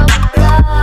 You're the one.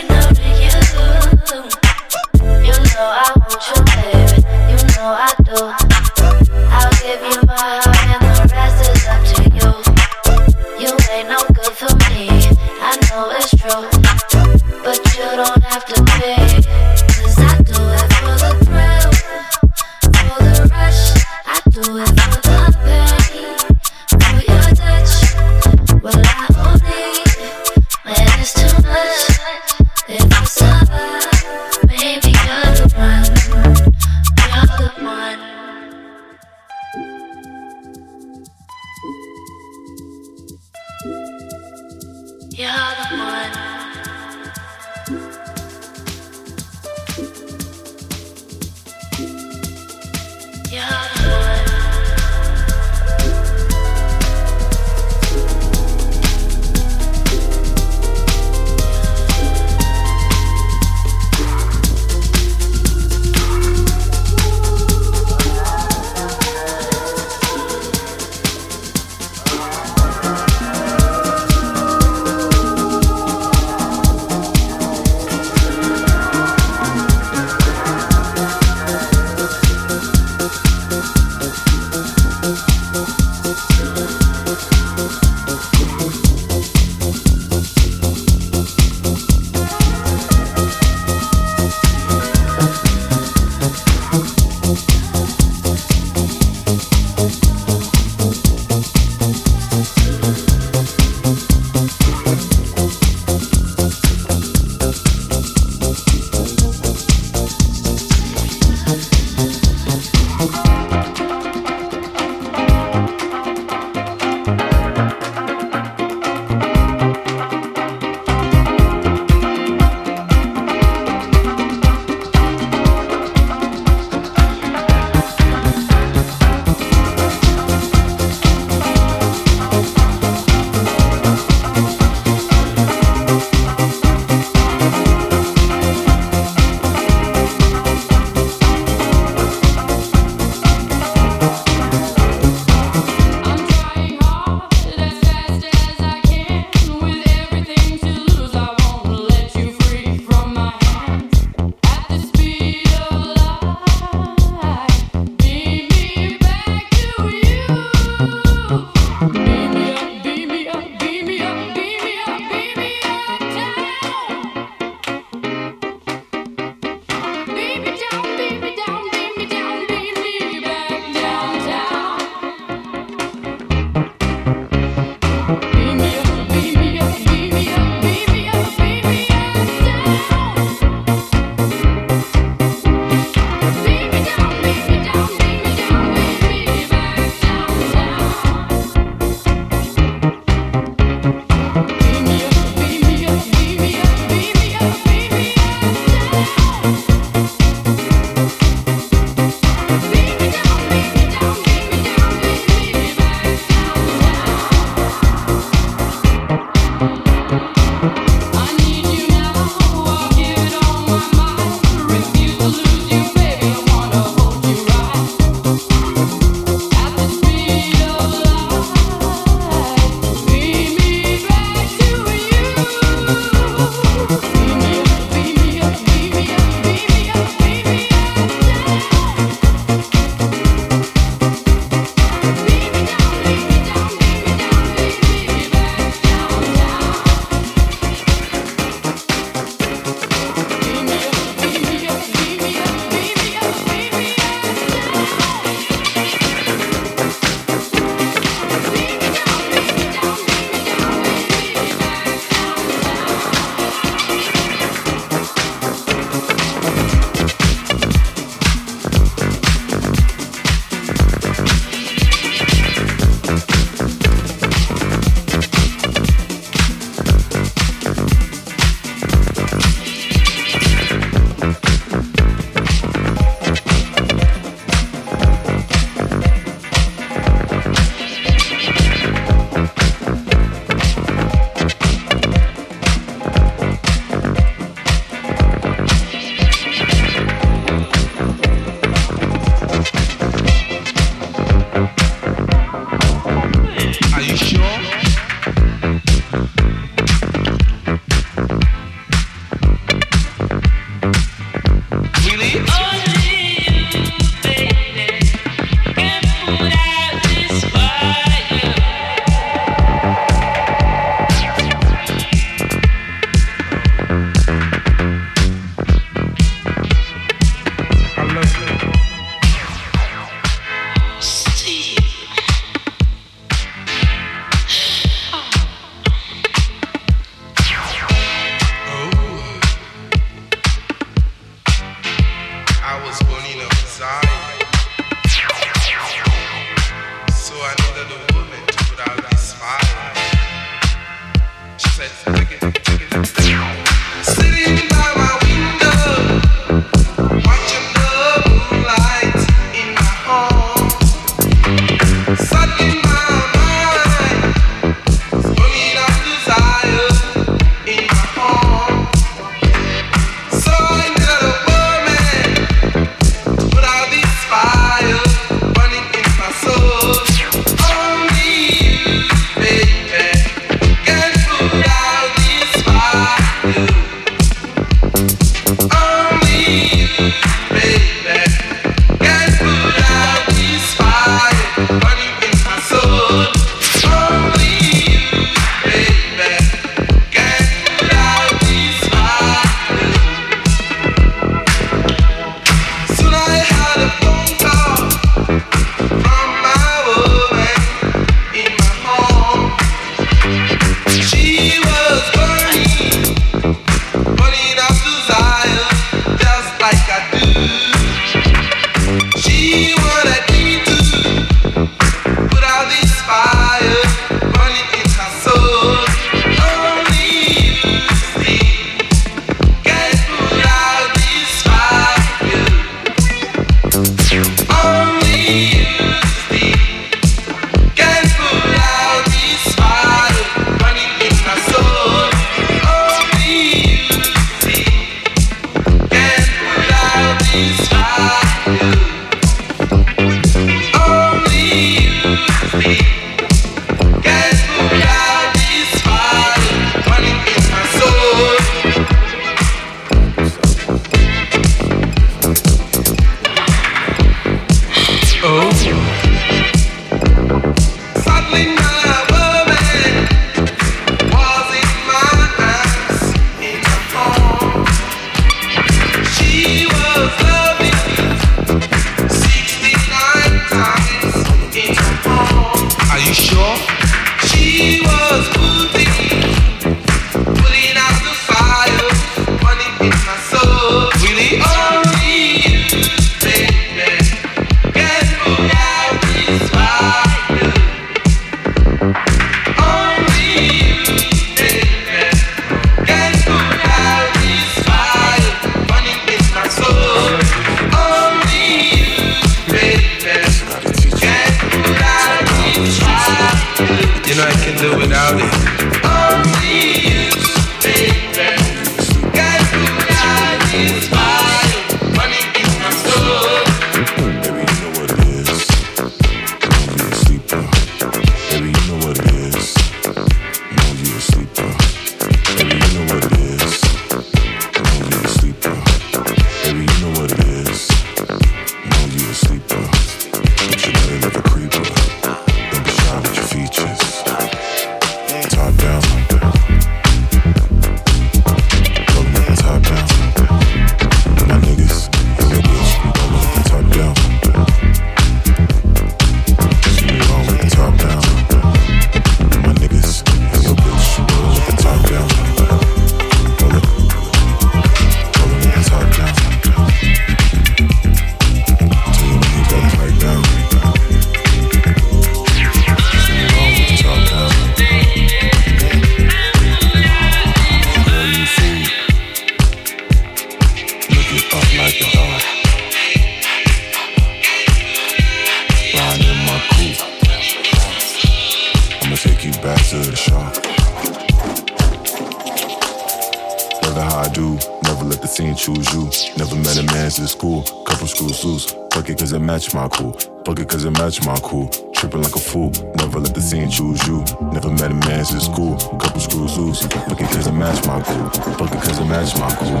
touch my cool. Tripping like a fool, never let the scene choose you. Never met a man since cool. Couple screws loose, it cause I match my cool. Looking cause I match my cool.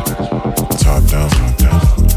Top down, top down.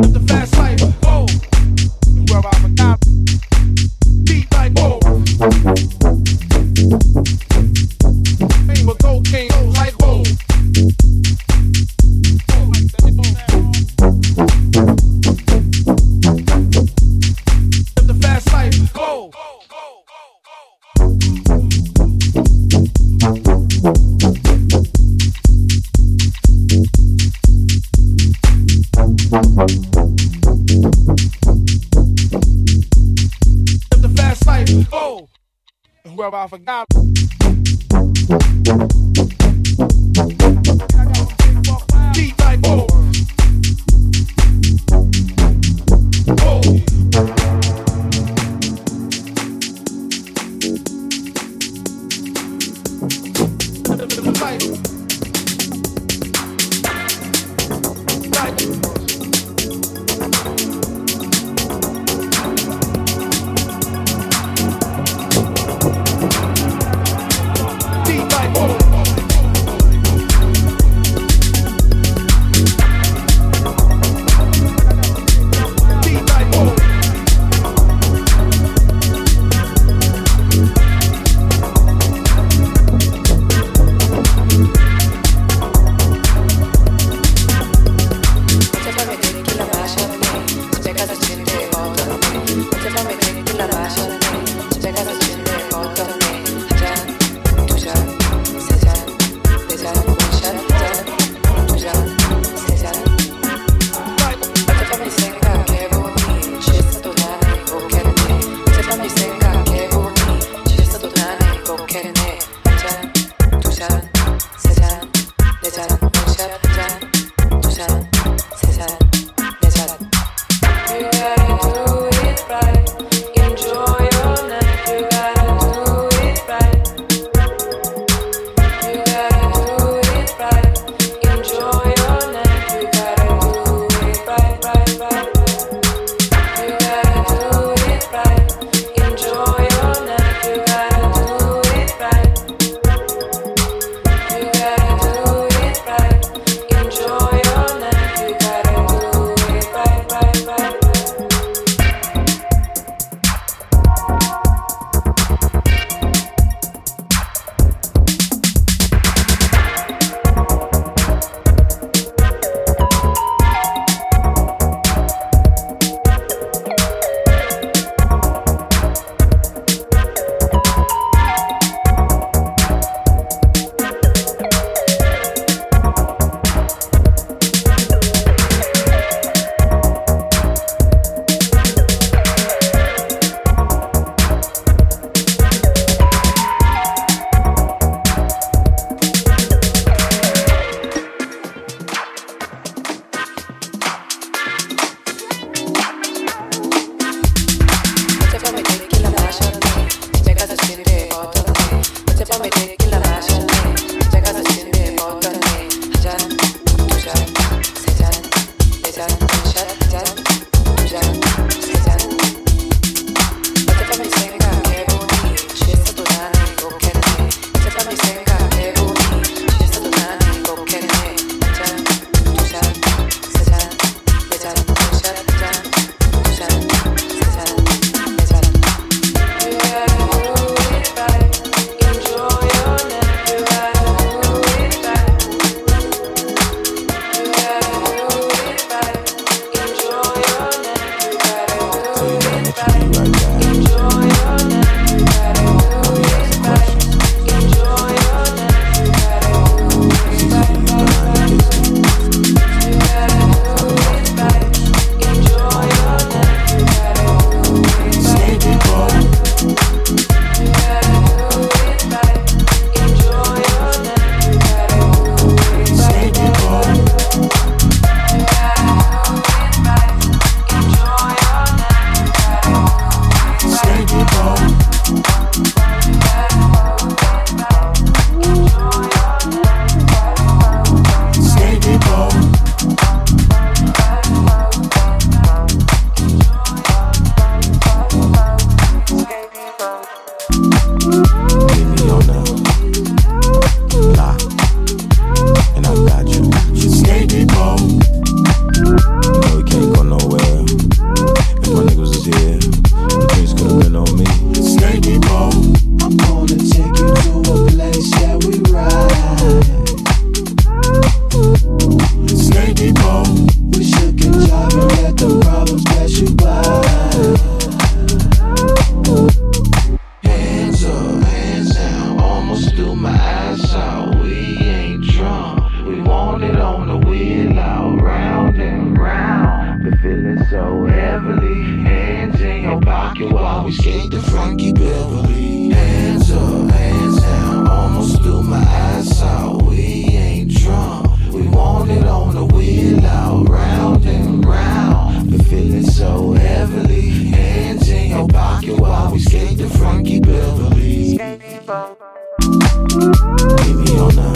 the forgot. Beverly. Give me on the.